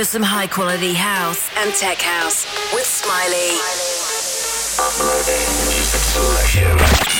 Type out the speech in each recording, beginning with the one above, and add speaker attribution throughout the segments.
Speaker 1: for some high quality house and tech house with Smiley. Uploading music selection.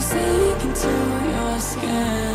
Speaker 1: Sink into your skin.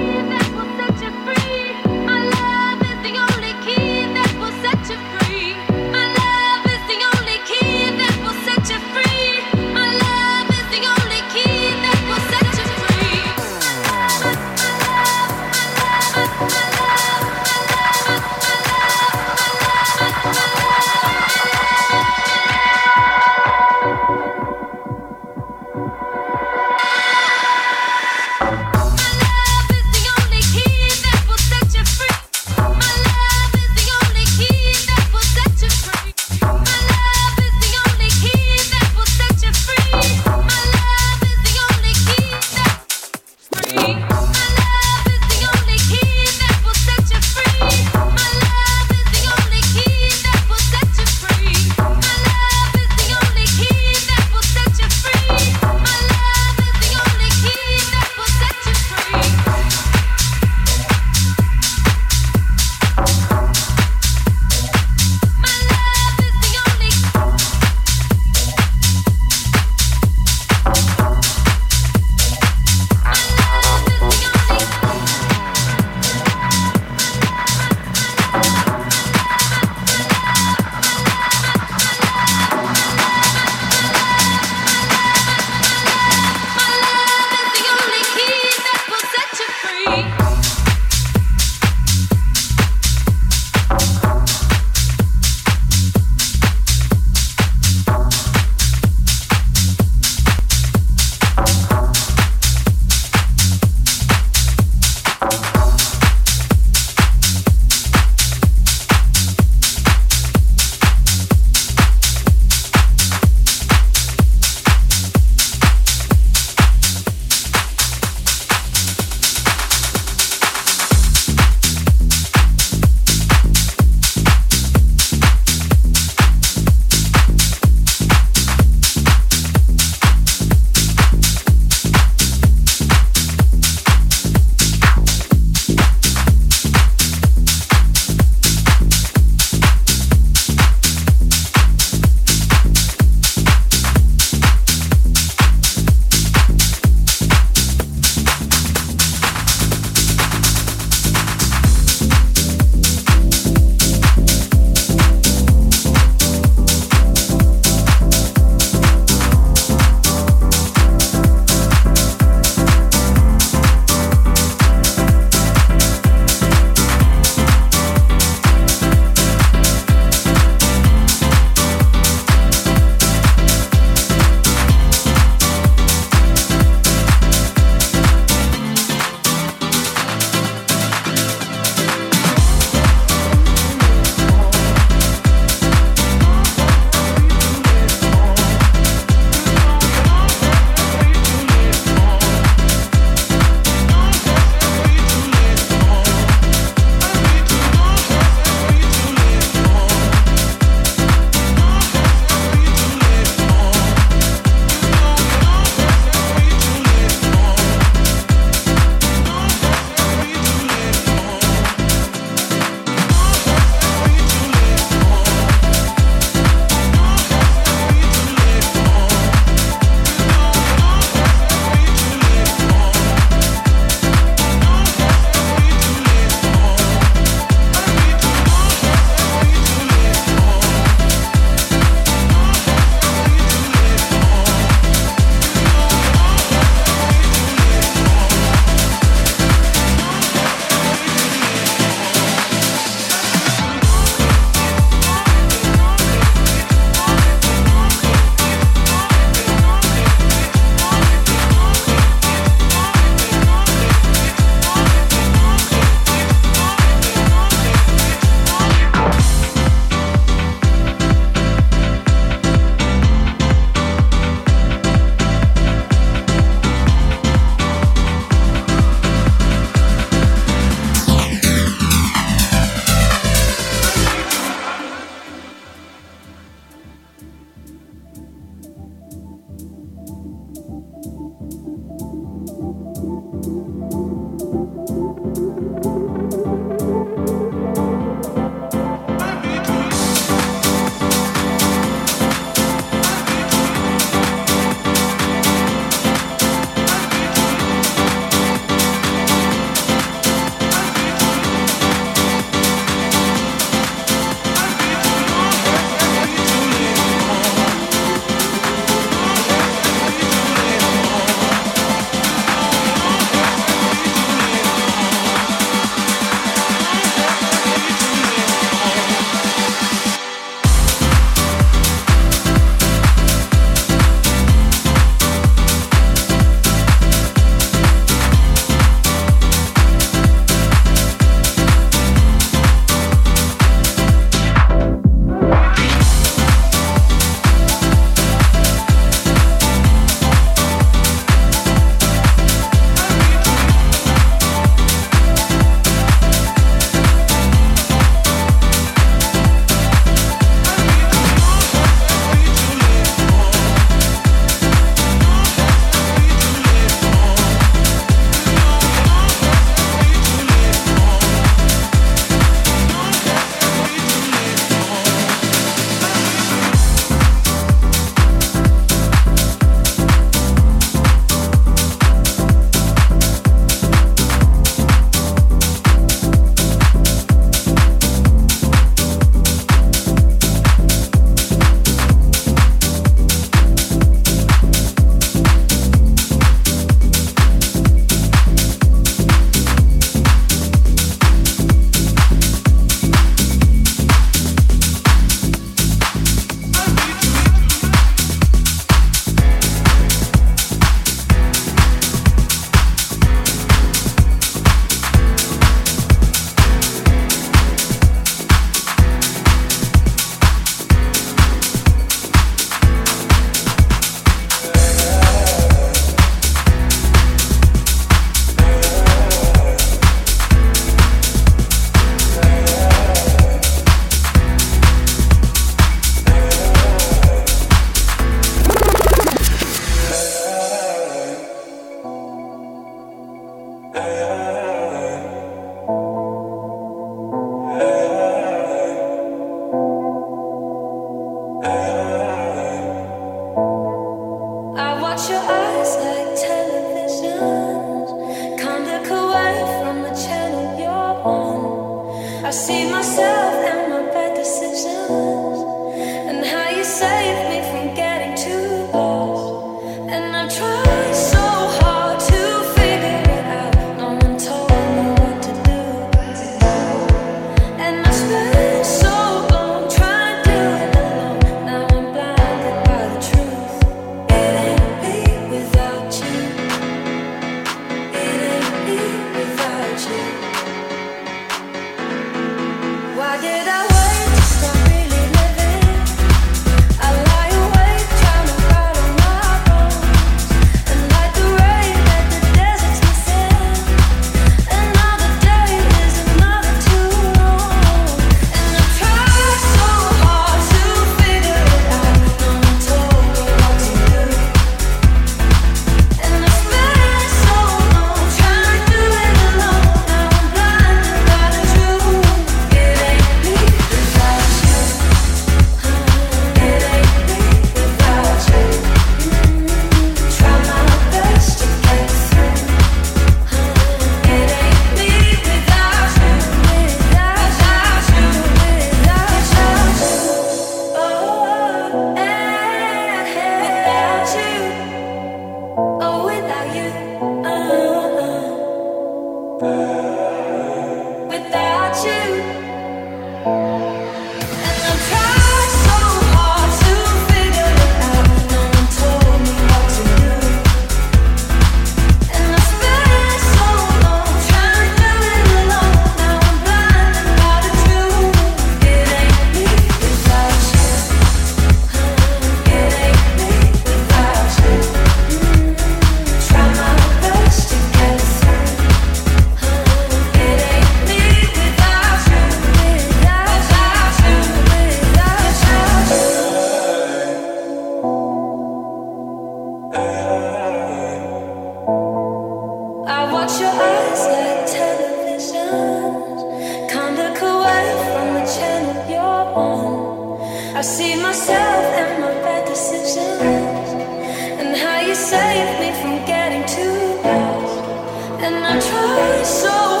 Speaker 2: Back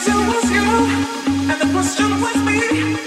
Speaker 1: Thank you.